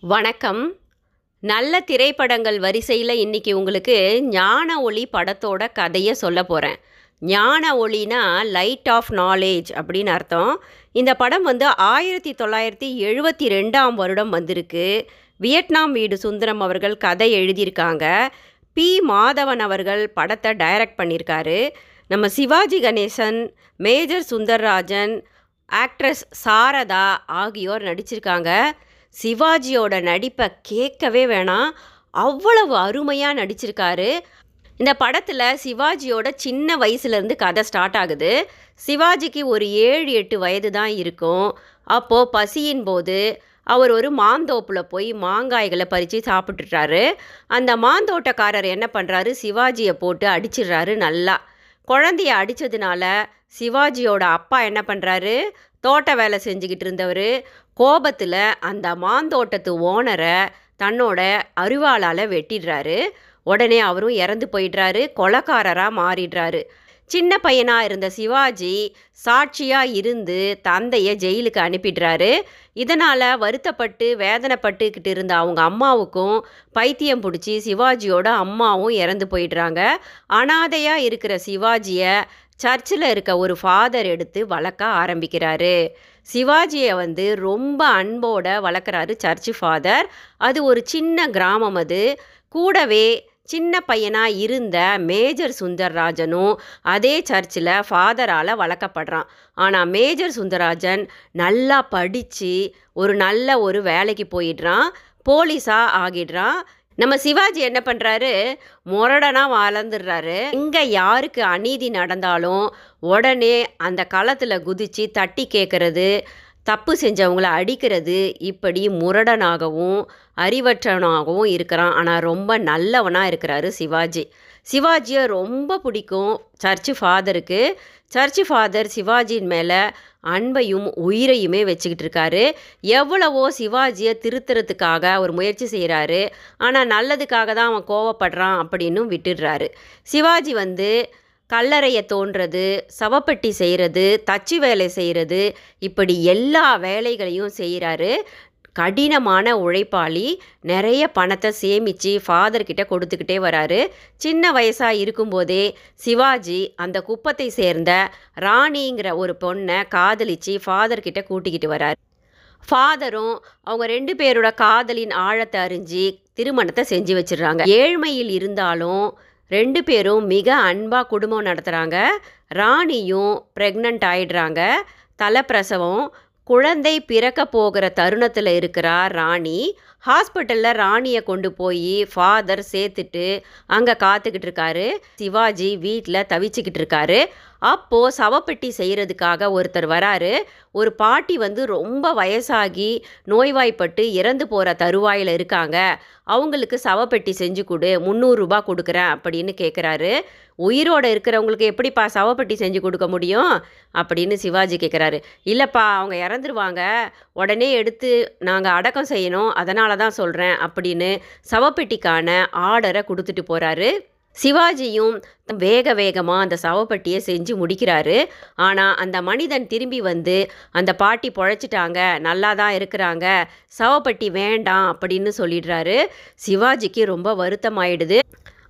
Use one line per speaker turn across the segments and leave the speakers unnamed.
வணக்கம். நல்ல திரைப்படங்கள் வரிசையில் இன்றைக்கி உங்களுக்கு ஞான ஒளி படத்தோட கதையை சொல்ல போகிறேன் ஞான ஒளினா லைட் ஆஃப் நாலேஜ் அப்படின்னு அர்த்தம். இந்த படம் வந்து ஆயிரத்தி தொள்ளாயிரத்தி எழுபத்தி ரெண்டாம் வருடம் வந்திருக்கு. வியட்நாம் வீடு சுந்தரம் அவர்கள் கதை எழுதியிருக்காங்க. பி. மாதவன் அவர்கள் படத்தை டைரக்ட் பண்ணியிருக்காரு. நம்ம சிவாஜி கணேசன் மேஜர் சுந்தர்ராஜன் ஆக்ட்ரஸ் சாரதா ஆகியோர் நடிச்சிருக்காங்க. சிவாஜியோட நடிப்பை கேட்கவே வேணாம். அவ்வளவு அருமையாக நடிச்சிருக்காரு. இந்த படத்தில் சிவாஜியோட சின்ன வயசுலேருந்து கதை ஸ்டார்ட் ஆகுது. சிவாஜிக்கு ஒரு ஏழு எட்டு வயது தான் இருக்கும். அப்போது பசியின் போது அவர் ஒரு மாந்தோப்பில் போய் மாங்காய்களை பறித்து சாப்பிட்டுட்டாரு. அந்த மாந்தோட்டக்காரர் என்ன பண்ணுறாரு சிவாஜியை போட்டு அடிச்சிடுறாரு நல்லா. குழந்தைய அடித்ததுனால சிவாஜியோட அப்பா என்ன பண்ணுறாரு தோட்ட வேலை செஞ்சுக்கிட்டு இருந்தவர். கோபத்தில் அந்த மாந்தோட்டத்து ஓனரை தன்னோட அருவாளால் வெட்டிடுறாரு. உடனே அவரும் இறந்து போயிடுறாரு கொலக்காரராக மாறிடுறாரு. சின்ன பையனாக இருந்த சிவாஜி சாட்சியாக இருந்து தந்தையை ஜெயிலுக்கு அனுப்பிடுறாரு. இதனால் வருத்தப்பட்டு வேதனைப்பட்டுக்கிட்டு இருந்த அவங்க அம்மாவுக்கும் பைத்தியம் பிடிச்சி சிவாஜியோட அம்மாவும் இறந்து போயிடுறாங்க. அனாதையாக இருக்கிற சிவாஜியை சர்ச்சில் இருக்க ஒரு ஃபாதர் எடுத்து வளர்க்க ஆரம்பிக்கிறாரு. சிவாஜியை வந்து ரொம்ப அன்போட வளர்க்குறாரு சர்ச்சு ஃபாதர். அது ஒரு சின்ன கிராமம் அது. கூடவே சின்ன பையனாக இருந்த மேஜர் சுந்தர்ராஜனும் அதே சர்ச்சில் ஃபாதரால் வளர்க்கப்படுறான். ஆனால் மேஜர் சுந்தரராஜன் நல்லா படித்து ஒரு நல்ல ஒரு வேலைக்கு போயிடுறான். போலீஸாக ஆகிடுறான். நம்ம சிவாஜி என்ன பண்ணுறாரு முரடனாக வளர்ந்துடுறாரு. இங்கே யாருக்கு அநீதி நடந்தாலும் உடனே அந்த களத்தில் குதித்து தட்டி கேட்குறது தப்பு செஞ்சவங்கள அடிக்கிறது இப்படி முரடனாகவும் அறிவற்றவனாகவும் இருக்கிறான். ஆனால் ரொம்ப நல்லவனாக இருக்கிறாரு சிவாஜி. சிவாஜியை ரொம்ப பிடிக்கும். சர்ச்சு ஃபாதருக்கு. சர்ச்சு ஃபாதர் சிவாஜியின் மேலே அன்பையும் உயிரையுமே வச்சுக்கிட்டு இருக்காரு. எவ்வளவோ சிவாஜியை திருத்துறதுக்காக அவர் முயற்சி செய்கிறாரு ஆனால் நல்லதுக்காக தான் அவன் கோவப்படுறான் அப்படின்னும் விட்டுடுறாரு. சிவாஜி வந்து கல்லறையை தோன்றது சவப்பெட்டி செய்கிறது தச்சு வேலை செய்கிறது இப்படி எல்லா வேலைகளையும் செய்கிறாரு கடினமான உழைப்பாளி நிறைய பணத்தை சேமித்து ஃபாதர்கிட்ட கொடுத்துக்கிட்டே வராரு. சின்ன வயசாக இருக்கும்போதே சிவாஜி அந்த குப்பத்தை சேர்ந்த ராணிங்கிற ஒரு பொண்ணை காதலித்து ஃபாதர்கிட்ட கூட்டிக்கிட்டு வரார். ஃபாதரும் அவங்க ரெண்டு பேரோட காதலின் ஆழத்தை அறிஞ்சு திருமணத்தை செஞ்சு வச்சிடுறாங்க. ஏழ்மையில் இருந்தாலும் ரெண்டு பேரும் மிக அன்பாக குடும்பம் நடத்துகிறாங்க ராணியும் ப்ரெக்னென்ட் ஆயிடுறாங்க. தலைப்பிரசவம் குழந்தை பிறக்க போகிற தருணத்தில் இருக்கிறா ராணி. ஹாஸ்பிட்டலில் ராணியை கொண்டு போய் ஃபாதர் சேர்த்துட்டு அங்கே காத்துக்கிட்டு இருக்காரு. சிவாஜி வீட்டில் தவிச்சுக்கிட்டு இருக்காரு. அப்போது சவப்பெட்டி செய்கிறதுக்காக ஒருத்தர் வராரு. ஒரு பாட்டி வந்து ரொம்ப வயசாகி நோய்வாய்ப்பட்டு இறந்து போகிற தருவாயில் இருக்காங்க. அவங்களுக்கு சவப்பெட்டி செஞ்சு கொடு முந்நூறுரூபா கொடுக்குறேன் அப்படின்னு கேட்குறாரு உயிரோடு இருக்கிறவங்களுக்கு எப்படிப்பா சவப்பெட்டி செஞ்சு கொடுக்க முடியும்? அப்படின்னு சிவாஜி கேட்குறாரு இல்லைப்பா அவங்க இறந்துருவாங்க. உடனே எடுத்து நாங்கள் அடக்கம் செய்யணும். அதனால தான் சொல்கிறேன் அப்படின்னு சவப்பெட்டிக்கான ஆர்டரை கொடுத்துட்டு போகிறாரு சிவாஜியும் வேக வேகமாக அந்த சவப்பட்டியை செஞ்சு முடிக்கிறாரு. ஆனால் அந்த மனிதன் திரும்பி வந்து அந்த பாட்டி பொழைச்சிட்டாங்க நல்லா தான் இருக்கிறாங்க சவப்பட்டி வேண்டாம் அப்படின்னு சொல்லிடுறாரு. சிவாஜிக்கு ரொம்ப வருத்தமாயிடுது.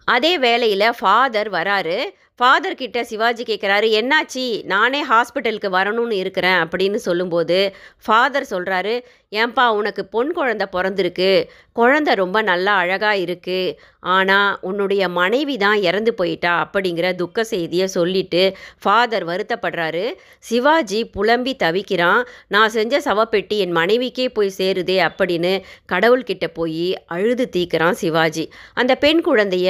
அதே வேளையில் ஃபாதர் வராரு. ஃபாதர் கிட்ட சிவாஜி கேட்குறாரு என்னாச்சி? நானே ஹாஸ்பிட்டலுக்கு வரணும்னு இருக்கிறேன் அப்படின்னு சொல்லும்போது ஃபாதர் சொல்கிறாரு ஏன்பா உனக்கு பொன் குழந்த பிறந்திருக்கு. குழந்த ரொம்ப நல்லா அழகாக இருக்குது ஆனால் உன்னுடைய மனைவி தான் இறந்து போயிட்டா அப்படிங்கிற துக்க செய்தியை சொல்லிட்டு ஃபாதர் வருத்தப்படுறாரு. சிவாஜி புலம்பி தவிக்கிறான். நான் செஞ்ச சவப்பெட்டி என் மனைவிக்கே போய் சேருதே அப்படின்னு கடவுள்கிட்ட போய் அழுது தீக்கிறான் சிவாஜி. அந்த பெண் குழந்தைய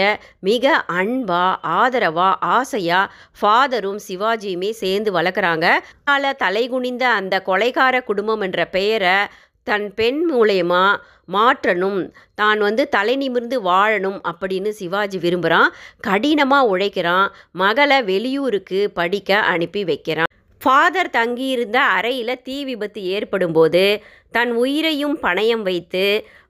மிக அன்பா ஆதரவா ஆசையாக ஃபாதரும் சிவாஜியுமே சேர்ந்து வளர்க்குறாங்க. கால தலைகுனிந்த அந்த கொலைகார குடும்பம் என்ற பெயரை தன் பெண் மூலயமா மாற்றணும். தான் வந்து தலை நிமிர்ந்து வாழணும் அப்படின்னு சிவாஜி விரும்புகிறான் கடினமாக உழைக்கிறான். மகளை வெளியூருக்கு படிக்க அனுப்பி வைக்கிறான். ஃபாதர் தங்கியிருந்த அறையில் தீ விபத்து ஏற்படும்போது தன் உயிரையும் பணயம் வைத்து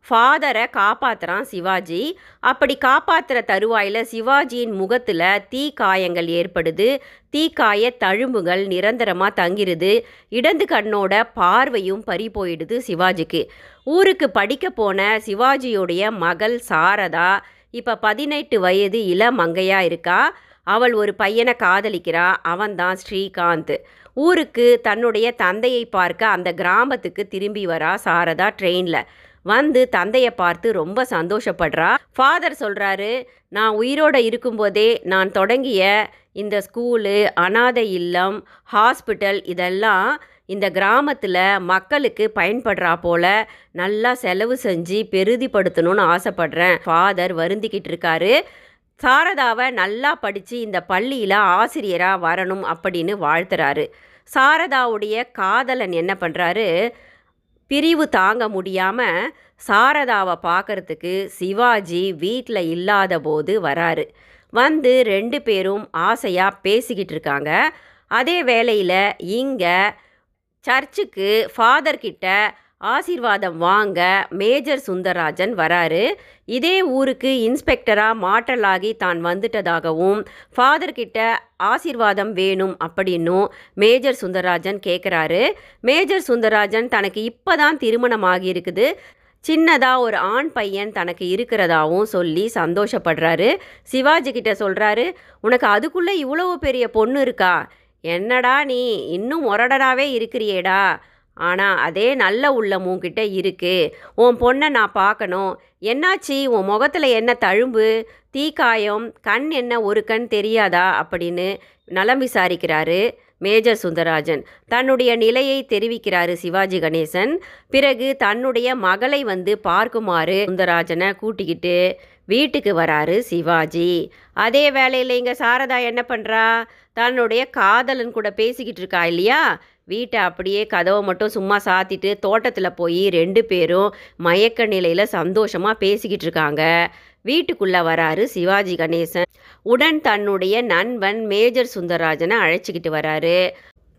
ஃபாதரை காப்பாற்றுறான் சிவாஜி. அப்படி காப்பாற்றுற தருவாயில் சிவாஜியின் முகத்தில் தீ காயங்கள் ஏற்படுது. தீக்காய தழும்புகள் நிரந்தரமாக தங்கிருது. இடது கண்ணோட பார்வையும் பறி போயிடுது சிவாஜிக்கு. ஊருக்கு படிக்க போன சிவாஜியுடைய மகள் சாரதா இப்போ பதினெட்டு வயது இள மங்கையாக இருக்கா? அவள் ஒரு பையனை காதலிக்கிறா அவன்தான் ஸ்ரீகாந்த். ஊருக்கு தன்னுடைய தந்தையை பார்க்க அந்த கிராமத்துக்கு திரும்பி வரா சாரதா ட்ரெயினில். வந்து தந்தையை பார்த்து ரொம்ப சந்தோஷப்படுறா. ஃபாதர் சொல்கிறாரு நான் உயிரோடு இருக்கும்போதே நான் தொடங்கிய இந்த ஸ்கூலு அனாதை இல்லம் ஹாஸ்பிட்டல் இதெல்லாம் இந்த கிராமத்தில் மக்களுக்கு பயன்படுறா போல நல்லா செலவு செஞ்சு பெருதிப்படுத்தணும்னு ஆசைப்படுறேன். ஃபாதர் வருந்திக்கிட்டு இருக்காரு. சாரதாவை நல்லா படித்து இந்த பள்ளியில் ஆசிரியராக வரணும் அப்படின்னு வாழ்த்துறாரு. சாரதாவுடைய காதலன் என்ன பண்ணுறாரு பிரிவு தாங்க முடியாமல் சாரதாவை பார்க்கறதுக்கு சிவாஜி வீட்டில் இல்லாத போது வராரு. வந்து ரெண்டு பேரும் ஆசையாக பேசிக்கிட்டு இருக்காங்க. அதே வேளையில் இங்கே சர்ச்சுக்கு ஃபாதர்கிட்ட ஆசீர்வாதம் வாங்க மேஜர் சுந்தரராஜன் வராரு. இதே ஊருக்கு இன்ஸ்பெக்டராக மாற்றலாகி தான் வந்துட்டதாகவும் ஃபாதர்கிட்ட ஆசீர்வாதம் வேணும் அப்படின்னும் மேஜர் சுந்தரராஜன் கேட்குறாரு மேஜர் சுந்தரராஜன் தனக்கு இப்போ தான் திருமணம் ஆகியிருக்குது சின்னதாக ஒரு ஆண் பையன் தனக்கு இருக்கிறதாவும் சொல்லி சந்தோஷப்படுறாரு. சிவாஜி கிட்ட சொல்கிறாரு உனக்கு அதுக்குள்ளே இவ்வளோ பெரிய பொண்ணு இருக்கா? என்னடா நீ இன்னும் முரடராகவே இருக்கிறியேடா. ஆனால் அதே நல்ல உள்ளம் உன்கிட்ட இருக்கு. உன் பொண்ணை நான் பார்க்கணும். என்னாச்சு? உன் முகத்தில் என்ன தழும்பு? தீக்காயம்? கண் என்ன ஒரு கண் தெரியாதா? அப்படின்னு நலம் விசாரிக்கிறாரு மேஜர் சுந்தராஜன் தன்னுடைய நிலையை தெரிவிக்கிறாரு சிவாஜி கணேசன். பிறகு தன்னுடைய மகளை வந்து பார்க்குமாறு சுந்தராஜனை கூட்டிக்கிட்டு வீட்டுக்கு வராரு சிவாஜி. அதே வேலையில் இங்கே சாரதா என்ன பண்ணுறா தன்னுடைய காதலன் கூட பேசிக்கிட்டு இருக்கா இல்லையா? வீட்டை அப்படியே கதவை மட்டும் சும்மா சாத்திட்டு தோட்டத்தில் போய் ரெண்டு பேரும் மயக்க நிலையில் சந்தோஷமாக பேசிக்கிட்டு இருக்காங்க. வீட்டுக்குள்ளே வராரு சிவாஜி கணேசன். உடன் தன்னுடைய நண்பன் மேஜர் சுந்தரராஜனை அழைச்சிக்கிட்டு வராரு.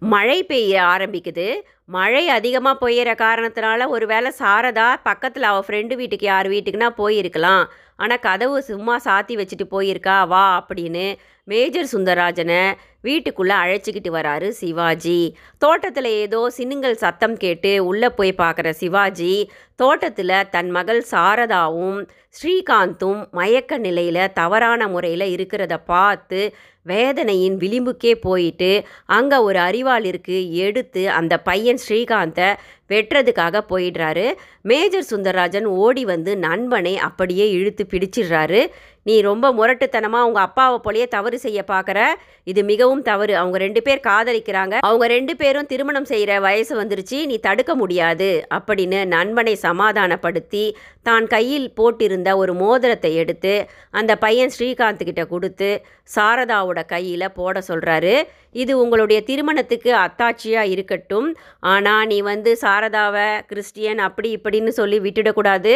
மழை பெய்ய ஆரம்பிக்குது. மழை அதிகமாக பெய்கிற காரணத்தினால ஒரு வேளை சாரதா பக்கத்தில் அவள் ஃப்ரெண்டு வீட்டுக்கு யார் வீட்டுக்குனா போயிருக்கலாம். ஆனால் கதவு சும்மா சாத்தி வச்சுட்டு போயிருக்கா வா அப்படின்னு மேஜர் சுந்தரராஜனை வீட்டுக்குள்ளே அழைச்சிக்கிட்டு வராரு சிவாஜி. தோட்டத்தில் ஏதோ சின்னுங்கள் சத்தம் கேட்டு உள்ளே போய் பார்க்குற சிவாஜி தோட்டத்தில் தன் மகள் சாரதாவும் ஸ்ரீகாந்தும் மயக்க நிலையில் தவறான முறையில் இருக்கிறத பார்த்து வேதனையின் விளிம்புக்கே போயிட்டு அங்கே ஒரு அறிவாள் இருக்கு எடுத்து அந்த பையன் ஸ்ரீகாந்தை வெட்டுறதுக்காக போயிடுறாரு. மேஜர் சுந்தரராஜன் ஓடி வந்து நண்பனை அப்படியே இழுத்து பிடிச்சிடுறாரு. நீ ரொம்ப முரட்டுத்தனமாக உங்கள் அப்பாவை போலயே தவறு செய்ய பார்க்குற இது மிகவும் தவறு. அவங்க ரெண்டு பேர் காதலிக்கிறாங்க. அவங்க ரெண்டு பேரும் திருமணம் செய்கிற வயசு வந்துருச்சு. நீ தடுக்க முடியாது. அப்படின்னு நண்பனை சமாதானப்படுத்தி தான் கையில் போட்டிருந்த ஒரு மோதிரத்தை எடுத்து அந்த பையன் ஸ்ரீகாந்த் கிட்ட கொடுத்து சாரதாவோட கையில் போட சொல்கிறாரு இது உங்களுடைய திருமணத்துக்கு அத்தாட்சியாக இருக்கட்டும். ஆனால் நீ வந்து சாரதாவை கிறிஸ்டியன் அப்படி இப்படின்னு சொல்லி விட்டுடக்கூடாது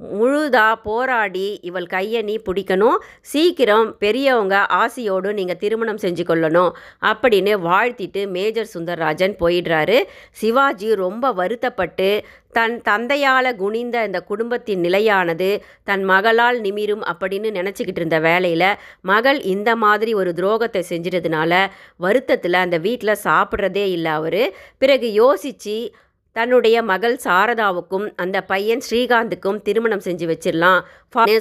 முழுதா போராடி இவள் கையை நீ பிடிக்கணும். சீக்கிரம் பெரியவங்க ஆசையோடு நீங்கள் திருமணம் செஞ்சு கொள்ளணும். அப்படின்னு வாழ்த்திட்டு மேஜர் சுந்தரராஜன் போயிடுறாரு. சிவாஜி ரொம்ப வருத்தப்பட்டு தன் தந்தையால் குனிந்த இந்த குடும்பத்தின் நிலையானது தன் மகளால் நிமிரும் அப்படின்னு நினச்சிக்கிட்டு இருந்த வேலையில் மகள் இந்த மாதிரி ஒரு துரோகத்தை செஞ்சிட்டதுனால வருத்தத்தில் அந்த வீட்டில் சாப்பிட்றதே இல்லை அவர். பிறகு யோசித்து தன்னுடைய மகள் சாரதாவுக்கும் அந்த பையன் ஸ்ரீகாந்துக்கும் திருமணம் செஞ்சு வச்சிடலாம்.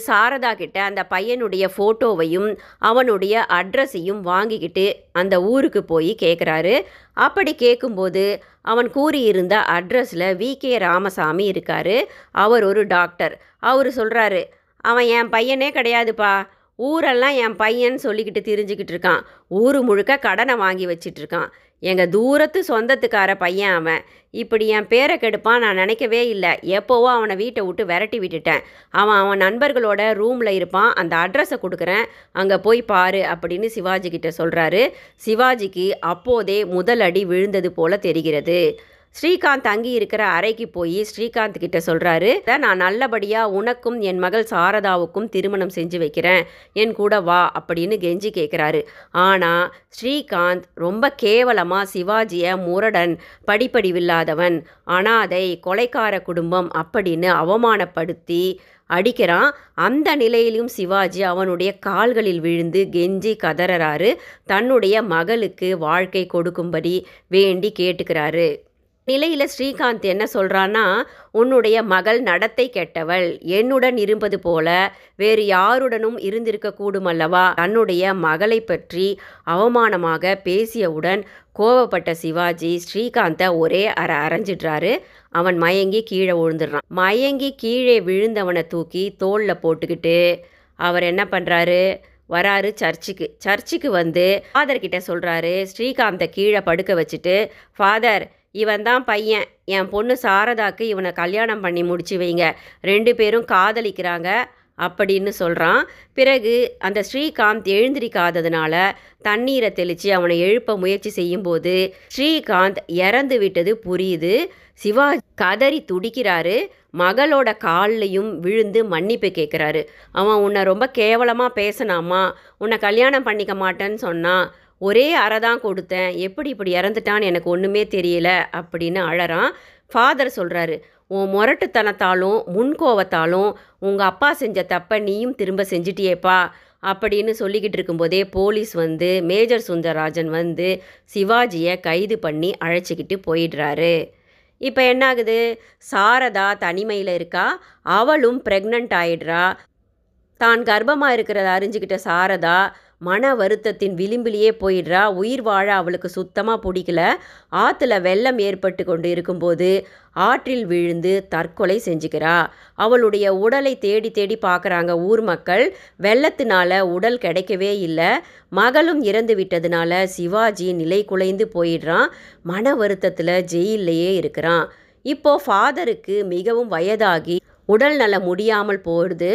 சாரதா கிட்ட அந்த பையனுடைய ஃபோட்டோவையும் அவனுடைய அட்ரஸையும் வாங்கிக்கிட்டு அந்த ஊருக்கு போய் கேட்குறாரு அப்படி கேட்கும்போது அவன் கூறியிருந்த அட்ரஸில் வி. கே. ராமசாமி இருக்கார். அவர் ஒரு டாக்டர். அவர் சொல்கிறாரு அவன் என் பையனே கிடையாதுப்பா. ஊரெல்லாம் என் பையன் சொல்லிக்கிட்டு திரிஞ்சுக்கிட்டு இருக்கான். ஊர் முழுக்க கடனை வாங்கி வச்சிட்டு இருக்கான். எங்கள் தூரத்து சொந்தத்துக்கார பையன் அவன். இப்படி என் பேரை கெடுப்பான் நான் நினைக்கவே இல்லை. எப்போவோ அவனை வீட்டை விட்டு விரட்டி விட்டுட்டேன். அவன் அவன் நண்பர்களோட ரூமில் இருப்பான். அந்த அட்ரஸை கொடுக்குறேன். அங்கே போய் பாரு அப்படின்னு சிவாஜி கிட்ட சொல்கிறாரு சிவாஜிக்கு அப்போதே முதல் அடி விழுந்தது போல தெரிகிறது. ஸ்ரீகாந்த் தங்கி இருக்கிற அறைக்கு போய் ஸ்ரீகாந்த் கிட்ட சொல்கிறாரு நான் நல்லபடியாக உனக்கும் என் மகள் சாரதாவுக்கும் திருமணம் செஞ்சு வைக்கிறேன். என் கூட வா அப்படின்னு கெஞ்சி கேட்குறாரு ஆனால் ஸ்ரீகாந்த் ரொம்ப கேவலமாக சிவாஜியை முரடன் படிப்படிவில்லாதவன். அனாதை கொலைக்கார குடும்பம் அப்படின்னு அவமானப்படுத்தி அடிக்கிறான். அந்த நிலையிலும் சிவாஜி அவனுடைய கால்களில் விழுந்து கெஞ்சி கதறாரு. தன்னுடைய மகளுக்கு வாழ்க்கை கொடுக்கும்படி வேண்டி கேட்டுக்கிறாரு. நிலையில் ஸ்ரீகாந்த் என்ன சொல்கிறான்னா உன்னுடைய மகள் நடத்தை கெட்டவள். என்னுடன் இருப்பது போல வேறு யாருடனும் இருந்திருக்க கூடுமல்லவா? தன்னுடைய மகளை பற்றி அவமானமாக பேசியவுடன் கோவப்பட்ட சிவாஜி ஸ்ரீகாந்தை ஒரே அற அரைஞ்சிடுறாரு. அவன் மயங்கி கீழே விழுந்துடுறான். மயங்கி கீழே விழுந்தவனை தூக்கி தோளில் போட்டுக்கிட்டு அவர் என்ன பண்ணுறாரு வராரு சர்ச்சுக்கு. சர்ச்சுக்கு வந்து ஃபாதர்கிட்ட சொல்கிறாரு ஸ்ரீகாந்தை கீழே படுக்க வச்சுட்டு ஃபாதர் இவன் தான் பையன். என் பொண்ணு சாரதாக்கு இவனை கல்யாணம் பண்ணி முடிச்சு வைங்க. ரெண்டு பேரும் காதலிக்கிறாங்க அப்படின்னு சொல்கிறான் பிறகு அந்த ஸ்ரீகாந்த் எழுந்திரிக்காததுனால தண்ணீரை தெளித்து அவனை எழுப்ப முயற்சி செய்யும்போது ஸ்ரீகாந்த் இறந்து விட்டது புரியுது. சிவா கதறி துடிக்கிறாரு. மகளோட கால்லையும் விழுந்து மன்னிப்பு கேட்குறாரு அவன் உன்னை ரொம்ப கேவலமாக பேசினாமா உன்னை கல்யாணம் பண்ணிக்க மாட்டேன்னு சொன்னான். ஒரே அறை தான் கொடுத்தேன். எப்படி இப்படி இறந்துட்டான்னு எனக்கு ஒன்றுமே தெரியல அப்படின்னு அழறான். ஃபாதர் சொல்கிறாரு உன் முரட்டுத்தனத்தாலும் முன்கோவத்தாலும் உங்கள் அப்பா செஞ்ச தப்பை நீயும் திரும்ப செஞ்சிட்டியேப்பா அப்படின்னு சொல்லிக்கிட்டு இருக்கும்போதே போலீஸ் வந்து மேஜர் சுந்தரராஜன் வந்து சிவாஜியை கைது பண்ணி அழைச்சிக்கிட்டு போயிடுறாரு. இப்போ என்ன ஆகுது சாரதா தனிமையில் இருக்கா? அவளும் ப்ரெக்னென்ட் ஆயிடுறா. தான் கர்ப்பமாக இருக்கிறத அறிஞ்சிக்கிட்ட சாரதா மன வருத்தத்தின் விளிம்பிலேயே போயிடுறா. உயிர் வாழ அவளுக்கு சுத்தமாக பிடிக்கல. ஆற்றுல வெள்ளம் ஏற்பட்டு கொண்டு இருக்கும்போது ஆற்றில் விழுந்து தற்கொலை செஞ்சுக்கிறா. அவளுடைய உடலை தேடி தேடி பார்க்குறாங்க ஊர் மக்கள். வெள்ளத்தினால உடல் கிடைக்கவே இல்லை. மகளும் இறந்து விட்டதுனால சிவாஜி நிலை குலைந்து போயிடுறான். மன வருத்தத்தில் ஜெயிலேயே இருக்கிறான். இப்போ ஃபாதருக்கு மிகவும் வயதாகி உடல் நல முடியாமல் போயிடுது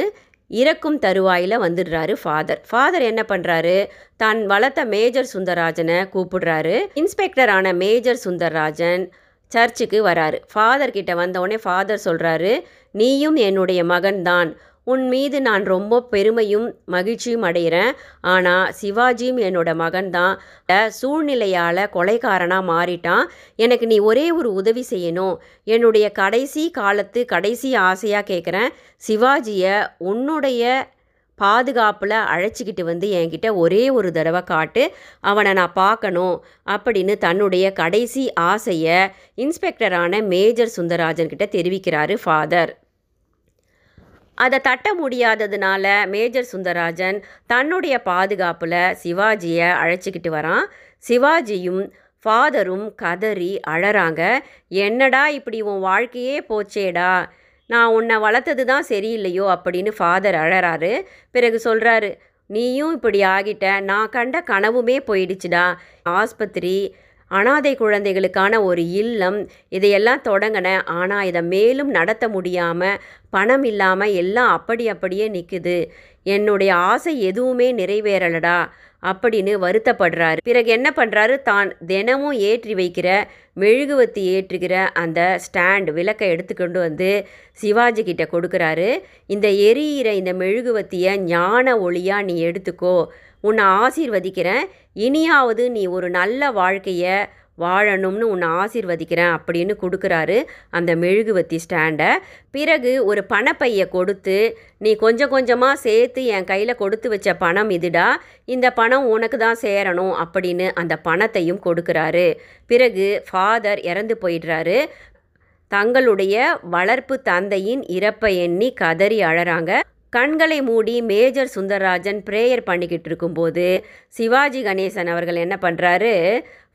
இறக்கும் தருவாயில் வந்துடுறாரு ஃபாதர் ஃபாதர் என்ன பண்ணுறாரு தான் வளர்த்த மேஜர் சுந்தரராஜனை கூப்பிடுறாரு. இன்ஸ்பெக்டரான மேஜர் சுந்தரராஜன் சர்ச்சுக்கு வராரு. ஃபாதர் கிட்ட வந்தவுடனே ஃபாதர் சொல்கிறாரு நீயும் என்னுடைய மகன்தான். உன் மீது நான் ரொம்ப பெருமையும் மகிழ்ச்சியும் அடைகிறேன் ஆனால் சிவாஜியும் என்னோட மகன்தான். சூழ்நிலையால் கொலைக்காரனாக மாறிட்டான். எனக்கு நீ ஒரே ஒரு உதவி செய்யணும். என்னுடைய கடைசி காலத்து கடைசி ஆசையாக கேட்குறேன் சிவாஜியை உன்னுடைய பாதுகாப்பில் அழைச்சிக்கிட்டு வந்து என்கிட்ட ஒரே ஒரு தடவை காட்டு. அவனை நான் பார்க்கணும் அப்படின்னு தன்னுடைய கடைசி ஆசையை இன்ஸ்பெக்டரான மேஜர் சுந்தரராஜன்கிட்ட தெரிவிக்கிறாரு ஃபாதர். அதை தட்ட முடியாததுனால மேஜர் சுந்தராஜன் தன்னுடைய பாதுகாப்பில் சிவாஜியை அழைச்சிக்கிட்டு வரான். சிவாஜியும் ஃபாதரும் கதறி அழறாங்க. என்னடா இப்படி உன் வாழ்க்கையே போச்சேடா? நான் உன்னை வளர்த்தது தான் சரியில்லையோ? அப்படின்னு ஃபாதர் அழறாரு. பிறகு சொல்கிறாரு நீயும் இப்படி ஆகிட்ட நான் கண்ட கனவுமே போயிடுச்சுடா. ஆஸ்பத்திரி அனாதை குழந்தைகளுக்கான ஒரு இல்லம் இதையெல்லாம் தொடங்கினேன் ஆனால் இதை மேலும் நடத்த முடியாமல் பணம் இல்லாமல் எல்லாம் அப்படி அப்படியே நிற்குது என்னுடைய ஆசை எதுவுமே நிறைவேறலடா அப்படின்னு வருத்தப்படுறாரு. பிறகு என்ன பண்ணுறாரு தான் தினமும் ஏற்றி வைக்கிற மெழுகுவத்தி ஏற்றுகிற அந்த ஸ்டாண்ட் விளக்கை எடுத்துக்கொண்டு வந்து சிவாஜி கிட்ட கொடுக்குறாரு. இந்த எரியிற இந்த மெழுகுவத்தியை ஞான ஒளியாக நீ எடுத்துக்கோ. உன்னை ஆசீர்வதிக்கிறேன். இனியாவது நீ ஒரு நல்ல வாழ்க்கையை வாழணும்னு உன்னை ஆசிர்வதிக்கிறேன் அப்படின்னு கொடுக்குறாரு அந்த மெழுகுவத்தி ஸ்டாண்டை. பிறகு ஒரு பணப்பையை கொடுத்து நீ கொஞ்சம் கொஞ்சமாக சேர்த்து என் கையில் கொடுத்து வச்ச பணம் இதுடா. இந்த பணம் உனக்கு தான் சேரணும் அப்படின்னு அந்த பணத்தையும் கொடுக்குறாரு. பிறகு ஃபாதர் இறந்து போயிடுறாரு. தங்களுடைய வளர்ப்பு தந்தையின் இறப்பை எண்ணி கதறி அழறாங்க. கண்களை மூடி மேஜர் சுந்தரராஜன் ப்ரேயர் பண்ணிக்கிட்டு இருக்கும்போது சிவாஜி கணேசன் அவர்கள் என்ன பண்ணுறாரு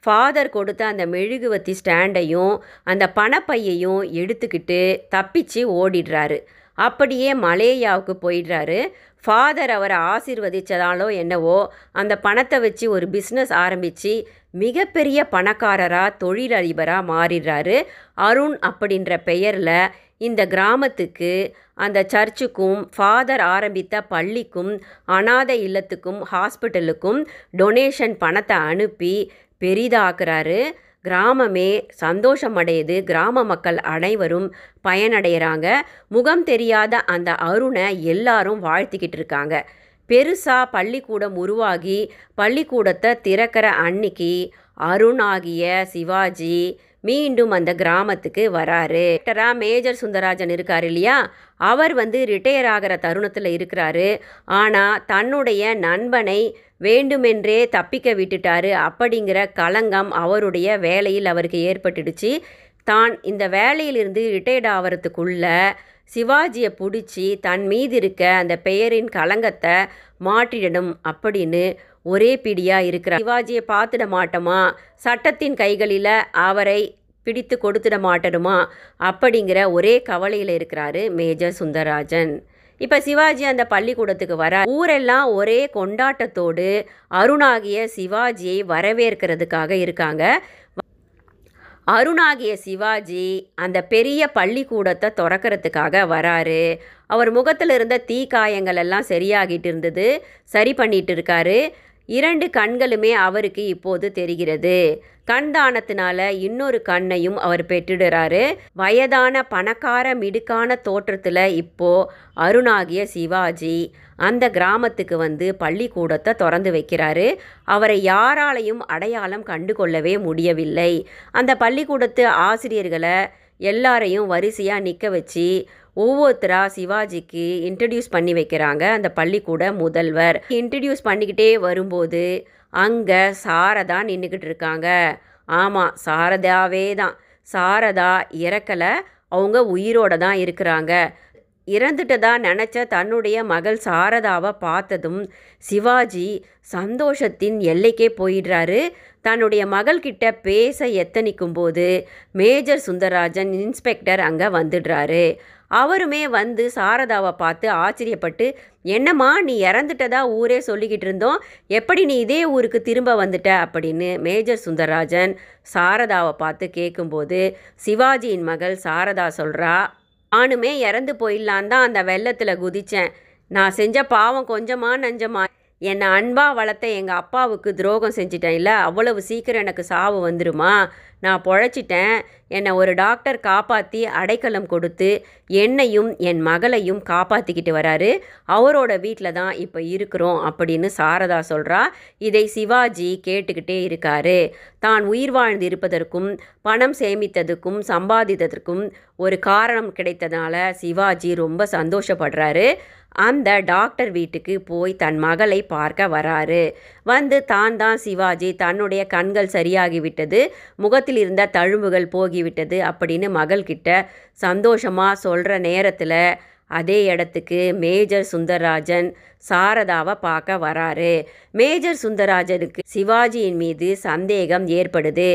ஃபாதர் கொடுத்த அந்த மெழுகுவத்தி ஸ்டாண்டையும் அந்த பணப்பையையும் எடுத்துக்கிட்டு தப்பிச்சு ஓடிடுறாரு. அப்படியே மலேயாவுக்கு போயிடுறாரு. ஃபாதர் அவரை ஆசிர்வதித்ததாலோ என்னவோ அந்த பணத்தை வச்சு ஒரு பிஸ்னஸ் ஆரம்பித்து மிகப்பெரிய பணக்காரராக தொழிலதிபராக மாறிடுறாரு. அருண் அப்படின்ற பெயரில் இந்த கிராமத்துக்கு அந்த சர்ச்சுக்கும் ஃபாதர் ஆரம்பித்த பள்ளிக்கும் அனாதை இல்லத்துக்கும் ஹாஸ்பிட்டலுக்கும் டொனேஷன் பணத்தை அனுப்பி பெரிதாக்குறாரு. கிராமமே சந்தோஷம் அடையுது கிராம மக்கள் அனைவரும் பயனடைகிறாங்க முகம் தெரியாத அந்த அருணை எல்லாரும் வாழ்த்திக்கிட்டு இருக்காங்க. பெருசாக பள்ளிக்கூடம் உருவாகி பள்ளிக்கூடத்தை திறக்கிற அன்னைக்கு அருண் ஆகிய சிவாஜி மீண்டும் அந்த கிராமத்துக்கு வராரு. டாக்டரா மேஜர் சுந்தரராஜன் இருக்கார் இல்லையா? அவர் வந்து ரிட்டையர் ஆகிற தருணத்தில் இருக்கிறாரு. ஆனால் தன்னுடைய நண்பனை வேண்டுமென்றே தப்பிக்க விட்டுட்டாரு அப்படிங்கிற களங்கம் அவருடைய வேலையில் அவருக்கு ஏற்பட்டுடுச்சு. தான் இந்த வேலையிலிருந்து ரிட்டையர்ட் ஆகிறதுக்குள்ள சிவாஜியை பிடிச்சி தன் மீது இருக்க அந்த பெயரின் களங்கத்தை மாற்றிடணும் அப்படின்னு ஒரே பிடியாக இருக்கிறார். சிவாஜியை பார்த்துட மாட்டோமா? சட்டத்தின் கைகளில் அவரை பிடித்து கொடுத்துட மாட்டணுமா? அப்படிங்கிற ஒரே கவலையில் இருக்கிறாரு மேஜர் சுந்தரராஜன். இப்போ சிவாஜி அந்த பள்ளிக்கூடத்துக்கு வர ஊரெல்லாம் ஒரே கொண்டாட்டத்தோடு அருணாகிய சிவாஜியை வரவேற்கிறதுக்காக இருக்காங்க. அருணாகிய சிவாஜி அந்த பெரிய பள்ளிக்கூடத்தை திறக்கிறதுக்காக வராரு. அவர் முகத்தில் இருந்த தீக்காயங்கள் எல்லாம் சரியாகிட்டு இருந்தது சரி பண்ணிட்டு இருக்காரு. இரண்டு கண்களுமே அவருக்கு இப்போது தெரிகிறது. கண் தானத்தினால இன்னொரு கண்ணையும் அவர் பெற்றுடுறாரு. வயதான பணக்கார மிடுக்கான தோற்றத்தில் இப்போ அருணாகிய சிவாஜி அந்த கிராமத்துக்கு வந்து பள்ளிக்கூடத்தை திறந்து வைக்கிறாரு. அவரை யாராலையும் அடையாளம் கண்டு கொள்ளவே முடியவில்லை. அந்த பள்ளிக்கூடத்து ஆசிரியர்களை எல்லாரையும் வரிசையாக நிற்க வச்சு ஒவ்வொருத்தராக சிவாஜிக்கு இன்ட்ரடியூஸ் பண்ணி வைக்கிறாங்க. அந்த பள்ளிக்கூட முதல்வர். இன்ட்ரடியூஸ் பண்ணிக்கிட்டே வரும்போது அங்கே சாரதா நின்றுக்கிட்டு இருக்காங்க. ஆமாம் சாரதாவே தான். சாரதா இறக்கலை. அவங்க உயிரோட தான் இருக்கிறாங்க. இறந்துட்டதா நினச்ச தன்னுடைய மகள் சாரதாவை பார்த்ததும் சிவாஜி சந்தோஷத்தின் எல்லைக்கே போயிடுறாரு. தன்னுடைய மகள்கிட்ட பேச எத்தனிக்கும் போது மேஜர் சுந்தரராஜன் இன்ஸ்பெக்டர் அங்கே வந்துடுறாரு. அவருமே வந்து சாரதாவை பார்த்து ஆச்சரியப்பட்டு என்னம்மா நீ இறந்துட்டதா ஊரே சொல்லிக்கிட்டு இருந்தோம். எப்படி நீ இதே ஊருக்கு திரும்ப வந்துட்ட? அப்படின்னு மேஜர் சுந்தரராஜன் சாரதாவை பார்த்து கேட்கும்போது சிவாஜியின் மகள் சாரதா சொல்கிறா நானுமே இறந்து போயிடலான் தான் அந்த வெள்ளத்தில் குதித்தேன் நான் செஞ்ச பாவம் கொஞ்சமா நஞ்சமா. என்னை அன்பாக வளர்த்த எங்கள் அப்பாவுக்கு துரோகம் செஞ்சிட்டேன் இல்லை அவ்வளவு சீக்கிரம் எனக்கு சாவு வந்துருமா? நான் பொழைச்சிட்டேன். என்னை ஒரு டாக்டர் காப்பாற்றி அடைக்கலம் கொடுத்து என்னையும் என் மகளையும் காப்பாற்றிக்கிட்டு வராரு. அவரோட வீட்டில் தான் இப்போ இருக்கிறோம் அப்படின்னு சாரதா சொல்கிறா இதை சிவாஜி கேட்டுக்கிட்டே இருக்காரு. தான் உயிர் வாழ்ந்து இருப்பதற்கும் பணம் சேமித்ததுக்கும் சம்பாதித்ததற்கும் ஒரு காரணம் கிடைத்ததுனால சிவாஜி ரொம்ப சந்தோஷப்படுறாரு. அந்த டாக்டர் வீட்டுக்கு போய் தன் மகளை பார்க்க வராரு. வந்து தான் தான் சிவாஜி தன்னுடைய கண்கள் சரியாகிவிட்டது. முகத்தில் இருந்த தழும்புகள் போகி ஆகிவிட்டது அப்படின்னு மகள்கிட்ட சந்தோஷமாக சொல்கிற நேரத்தில் அதே இடத்துக்கு மேஜர் சுந்தரராஜன் சாரதாவை பார்க்க வராரு. மேஜர் சுந்தரராஜனுக்கு சிவாஜியின் மீது சந்தேகம் ஏற்படுது.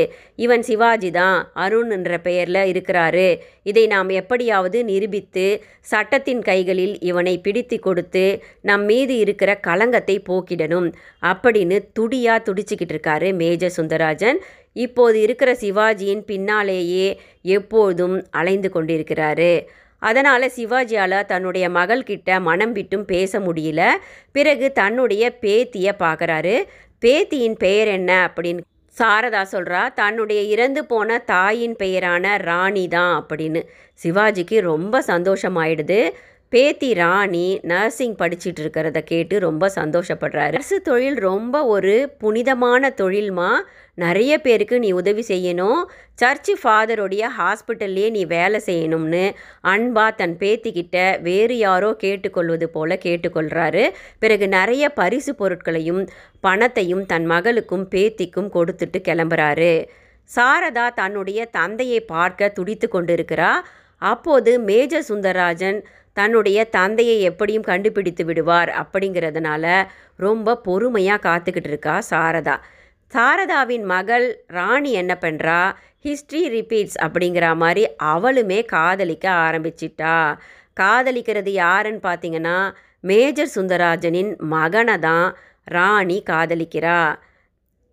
இவன் சிவாஜி தான் அருண் என்ற பெயரில் இருக்கிறாரு. இதை நாம் எப்படியாவது நிரூபித்து சட்டத்தின் கைகளில் இவனை பிடித்து கொடுத்து நம் மீது இருக்கிற களங்கத்தை போக்கிடணும் அப்படின்னு துடியாக துடிச்சிக்கிட்டு இருக்காரு மேஜர் சுந்தரராஜன். இப்போது இருக்கிற சிவாஜியின் பின்னாலேயே எப்போதும் அலைந்து கொண்டிருக்கிறாரு. அதனால் சிவாஜியால் தன்னுடைய மகள்கிட்ட மனம் விட்டும் பேச முடியல. பிறகு தன்னுடைய பேத்தியை பார்க்குறாரு பேத்தியின் பெயர் என்ன அப்படின்னு சாரதா சொல்கிறா தன்னுடைய இறந்து போன தாயின் பெயரான ராணி தான் அப்படின்னு. சிவாஜிக்கு ரொம்ப சந்தோஷமாயிடுது. பேத்தி ராணி நர்சிங் படிச்சுட்டு இருக்கிறத கேட்டு ரொம்ப சந்தோஷப்படுறாரு. நர்ஸு தொழில் ரொம்ப ஒரு புனிதமான தொழில்மா? நிறைய பேருக்கு நீ உதவி செய்யணும். சர்ச்சு ஃபாதருடைய ஹாஸ்பிட்டல்லே நீ வேலை செய்யணும்னு அன்பா தன் பேத்திக்கிட்ட வேறு யாரோ கேட்டுக்கொள்வது போல கேட்டுக்கொள்கிறாரு பிறகு நிறைய பரிசு பொருட்களையும் பணத்தையும் தன் மகளுக்கும் பேத்திக்கும் கொடுத்துட்டு கிளம்புறாரு. சாரதா தன்னுடைய தந்தையை பார்க்க துடித்து கொண்டிருக்கிறா. அப்போது மேஜர் சுந்தரராஜன் தன்னுடைய தந்தையை எப்படியும் கண்டுபிடித்து விடுவார் அப்படிங்கிறதுனால ரொம்ப பொறுமையாக காத்துக்கிட்டு இருக்கா சாரதா. சாரதாவின் மகள் ராணி என்ன பண்ணுறா ஹிஸ்ட்ரி ரிப்பீட்ஸ் அப்படிங்கிற மாதிரி அவளுமே காதலிக்க ஆரம்பிச்சிட்டா. காதலிக்கிறது யாருன்னு பார்த்தீங்கன்னா மேஜர் சுந்தரராஜனின் மகனை தான் ராணி காதலிக்கிறா.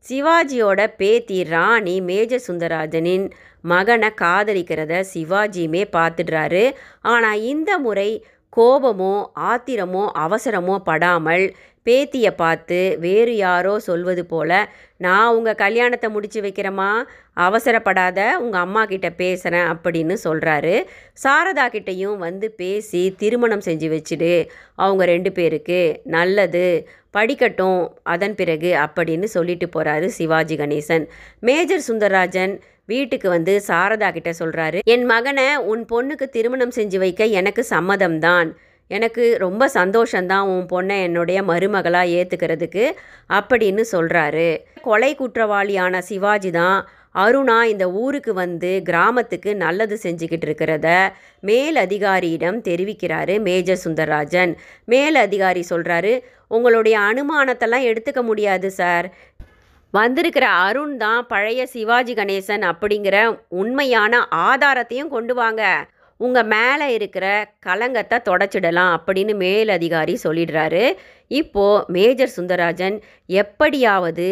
சிவாஜியோட பேத்தி ராணி மேஜர் சுந்தராஜனின் மகனை காதலிக்கிறத சிவாஜியுமே பார்த்துடுறாரு. ஆனால் இந்த முறை கோபமோ ஆத்திரமோ அவசரமோ படாமல் பேத்தியை பார்த்து வேறு யாரோ சொல்வது போல நான் உங்கள் கல்யாணத்தை முடிச்சு வைக்கிறேம்மா அவசரப்படாத உங்கள் அம்மா கிட்ட பேசுகிறேன் அப்படின்னு சொல்கிறாரு சாரதா கிட்டேயும் வந்து பேசி திருமணம் செஞ்சு வச்சுடு. அவங்க ரெண்டு பேருக்கு நல்லது படிக்கட்டும் அதன் பிறகு அப்படின்னு சொல்லிட்டு போகிறாரு சிவாஜி கணேசன். மேஜர் சுந்தரராஜன் வீட்டுக்கு வந்து சாரதா கிட்ட சொல்கிறாரு என் மகனை உன் பொண்ணுக்கு திருமணம் செஞ்சு வைக்க எனக்கு சம்மதம் தான் எனக்கு ரொம்ப சந்தோஷந்தான் உன் பொண்ணை என்னுடைய மருமகளாக ஏற்றுக்கிறதுக்கு அப்படின்னு சொல்கிறாரு கொலை குற்றவாளியான சிவாஜி தான் அருணா இந்த ஊருக்கு வந்து கிராமத்துக்கு நல்லது செஞ்சுக்கிட்டு இருக்கிறத மேல் அதிகாரியிடம் தெரிவிக்கிறாரு மேஜர் சுந்தரராஜன். மேல் அதிகாரி சொல்கிறாரு உங்களுடைய அனுமானத்தெல்லாம் எடுத்துக்க முடியாது சார். வந்திருக்கிற அருண் தான் பழைய சிவாஜி கணேசன் அப்படிங்கிற உண்மையான ஆதாரத்தையும் கொண்டு வாங்க. உங்கள் மேலே இருக்கிற கலங்கத்தை தொடச்சிடலாம் அப்படின்னு மேல் அதிகாரி சொல்லிடுறாரு. இப்போது மேஜர் சுந்தரராஜன் எப்படியாவது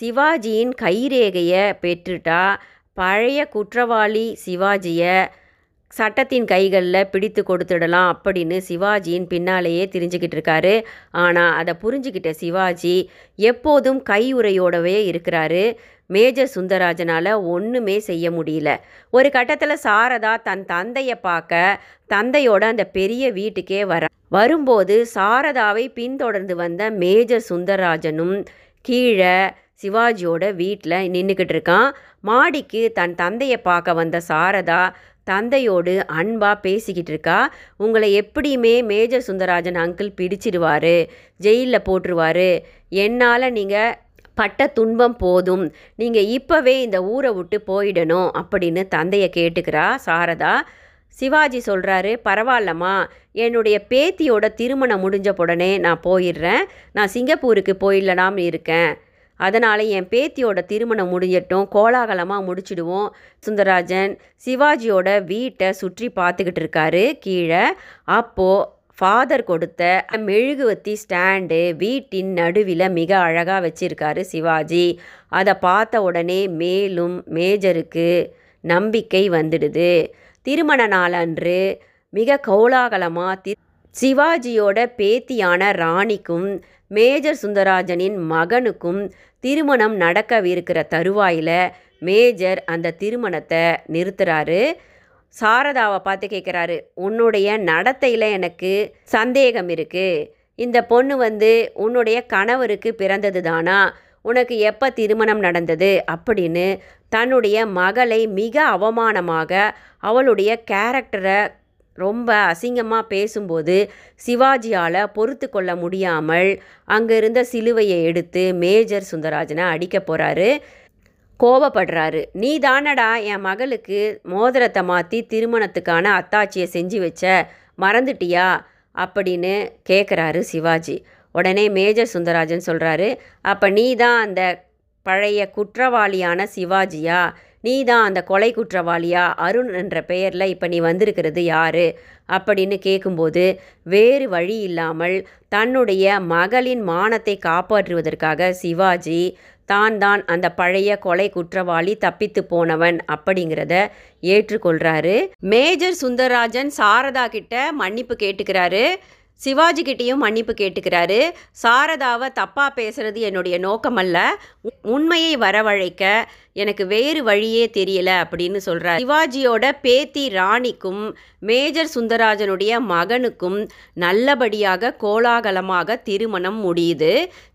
சிவாஜியின் கைரேகையை பெற்றுட்டா பழைய குற்றவாளி சிவாஜியை சட்டத்தின் கைகளில் பிடித்து கொடுத்துடலாம் அப்படின்னு சிவாஜியின் பின்னாலேயே தெரிஞ்சுக்கிட்டு இருக்காரு. ஆனால் அதை புரிஞ்சுக்கிட்ட சிவாஜி எப்போதும் கையுறையோடவே இருக்கிறாரு. மேஜர் சுந்தரராஜனால் ஒன்றுமே செய்ய முடியல. ஒரு கட்டத்தில் சாரதா தன் தந்தையை பார்க்க தந்தையோட அந்த பெரிய வீட்டுக்கே வர வரும்போது சாரதாவை பின்தொடர்ந்து வந்த மேஜர் சுந்தரராஜனும் கீழே சிவாஜியோட வீட்டில் நின்றுக்கிட்டு இருக்கான். மாடிக்கு தன் தந்தையை பார்க்க வந்த சாரதா தந்தையோடு அன்பாக பேசிக்கிட்டு இருக்கா உங்களை எப்படியுமே மேஜர் சுந்தரராஜன் அங்கிள் பிடிச்சிடுவார் ஜெயிலில் போட்டுருவார். என்னால் நீங்கள் பட்ட துன்பம் போதும். நீங்கள் இப்போவே இந்த ஊரை விட்டு போயிடணும் அப்படின்னு தந்தையை கேட்டுக்கிறா சாரதா. சிவாஜி சொல்கிறாரு பரவாயில்லம்மா என்னுடைய பேத்தியோட திருமணம் முடிஞ்ச உடனே நான் போயிடுறேன். நான் சிங்கப்பூருக்கு போயிடலாம் இருக்கேன். அதனால் என் பேத்தியோட திருமணம் முடிஞ்சிட்டும் கோலாகலமாக முடிச்சிடுவோம். சுந்தரராஜன் சிவாஜியோட வீட்டை சுற்றி பார்த்துக்கிட்டு இருக்காரு கீழே. அப்போது ஃபாதர் கொடுத்த மெழுகுவத்தி ஸ்டாண்டு வீட்டின் நடுவில் மிக அழகாக வச்சிருக்காரு சிவாஜி. அதை பார்த்த உடனே மேலும் மேஜருக்கு நம்பிக்கை வந்துடுது. திருமண நாளன்று மிக கோலாகலமாக தி சிவாஜியோட பேத்தியான ராணிக்கும் மேஜர் சுந்தராஜனின் மகனுக்கும் திருமணம் நடக்கவிருக்கிற தருவாயில் மேஜர் அந்த திருமணத்தை நிறுத்துறாரு. சாரதாவை பார்த்து கேட்குறாரு உன்னுடைய நடத்தையில் எனக்கு சந்தேகம் இருக்குது இந்த பொண்ணு வந்து உன்னுடைய கணவருக்கு பிறந்தது தானா? உனக்கு எப்போ திருமணம் நடந்தது? அப்படின்னு தன்னுடைய மகளை மிக அவமானமாக அவளுடைய கேரக்டரை ரொம்ப அசிங்கமாக பேசும்போது சிவாஜியால் பொறுத்து கொள்ள முடியாமல் அங்கே இருந்த சிலுவையை எடுத்து மேஜர் சுந்தராஜனை அடிக்க போகிறாரு கோபப்படுறாரு நீ தானடா என் மகளுக்கு மோதிரத்தை மாற்றி திருமணத்துக்கான அத்தாட்சியை செஞ்சு வச்ச? மறந்துட்டியா? அப்படின்னு கேட்குறாரு சிவாஜி. உடனே மேஜர் சுந்தராஜன் சொல்கிறாரு அப்போ நீ தான் அந்த பழைய குற்றவாளியான சிவாஜியா? நீ தான் அந்த கொலை குற்றவாளியா? அருண் என்ற பெயரில் இப்போ நீ வந்திருக்கிறது யாரு? அப்படின்னு கேட்கும்போது வேறு வழி இல்லாமல் தன்னுடைய மகளின் மானத்தை காப்பாற்றுவதற்காக சிவாஜி தான் தான் அந்த பழைய கொலை குற்றவாளி தப்பித்து போனவன் அப்படிங்கிறத ஏற்றுக்கொள்கிறாரு மேஜர் சுந்தரராஜன் சாரதா கிட்ட மன்னிப்பு கேட்டுக்கிறாரு. சிவாஜி கிட்டேயும் மன்னிப்பு கேட்டுக்கிறாரு. சாரதாவை தப்பாக பேசுறது என்னுடைய நோக்கமல்ல. உண்மையை வரவழைக்க எனக்கு வேறு வழியே தெரியல அப்படின்னு சொல்கிறார் சிவாஜியோட பேத்தி ராணிக்கும் மேஜர் சுந்தராஜனுடைய மகனுக்கும் நல்லபடியாக கோலாகலமாக திருமணம் முடியுது.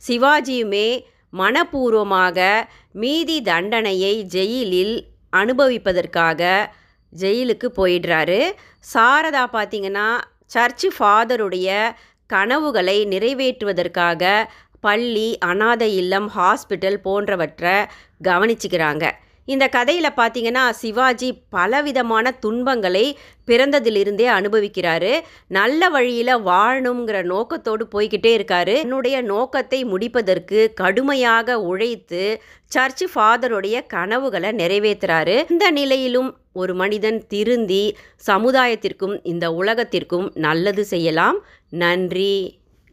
சிவாஜியுமே மனப்பூர்வமாக மீதி தண்டனையை ஜெயிலில் அனுபவிப்பதற்காக ஜெயிலுக்கு போயிடுறாரு. சாரதா பார்த்திங்கன்னா சர்ச்சு ஃபாதருடைய கனவுகளை நிறைவேற்றுவதற்காக பள்ளி அனாதை இல்லம் ஹாஸ்பிட்டல் போன்றவற்றை கவனிச்சுக்கிறாங்க. இந்த கதையில் பார்த்தீங்கன்னா சிவாஜி பலவிதமான துன்பங்களை பிறந்ததிலிருந்தே அனுபவிக்கிறாரு. நல்ல வழியில் வாழணுங்கிற நோக்கத்தோடு போய்கிட்டே இருக்காரு. என்னுடைய நோக்கத்தை முடிப்பதற்கு கடுமையாக உழைத்து சர்ச் ஃபாதருடைய கனவுகளை நிறைவேற்றுறாரு. இந்த நிலையிலும் ஒரு மனிதன் திருந்தி சமுதாயத்திற்கும் இந்த உலகத்திற்கும் நல்லது செய்யலாம். நன்றி.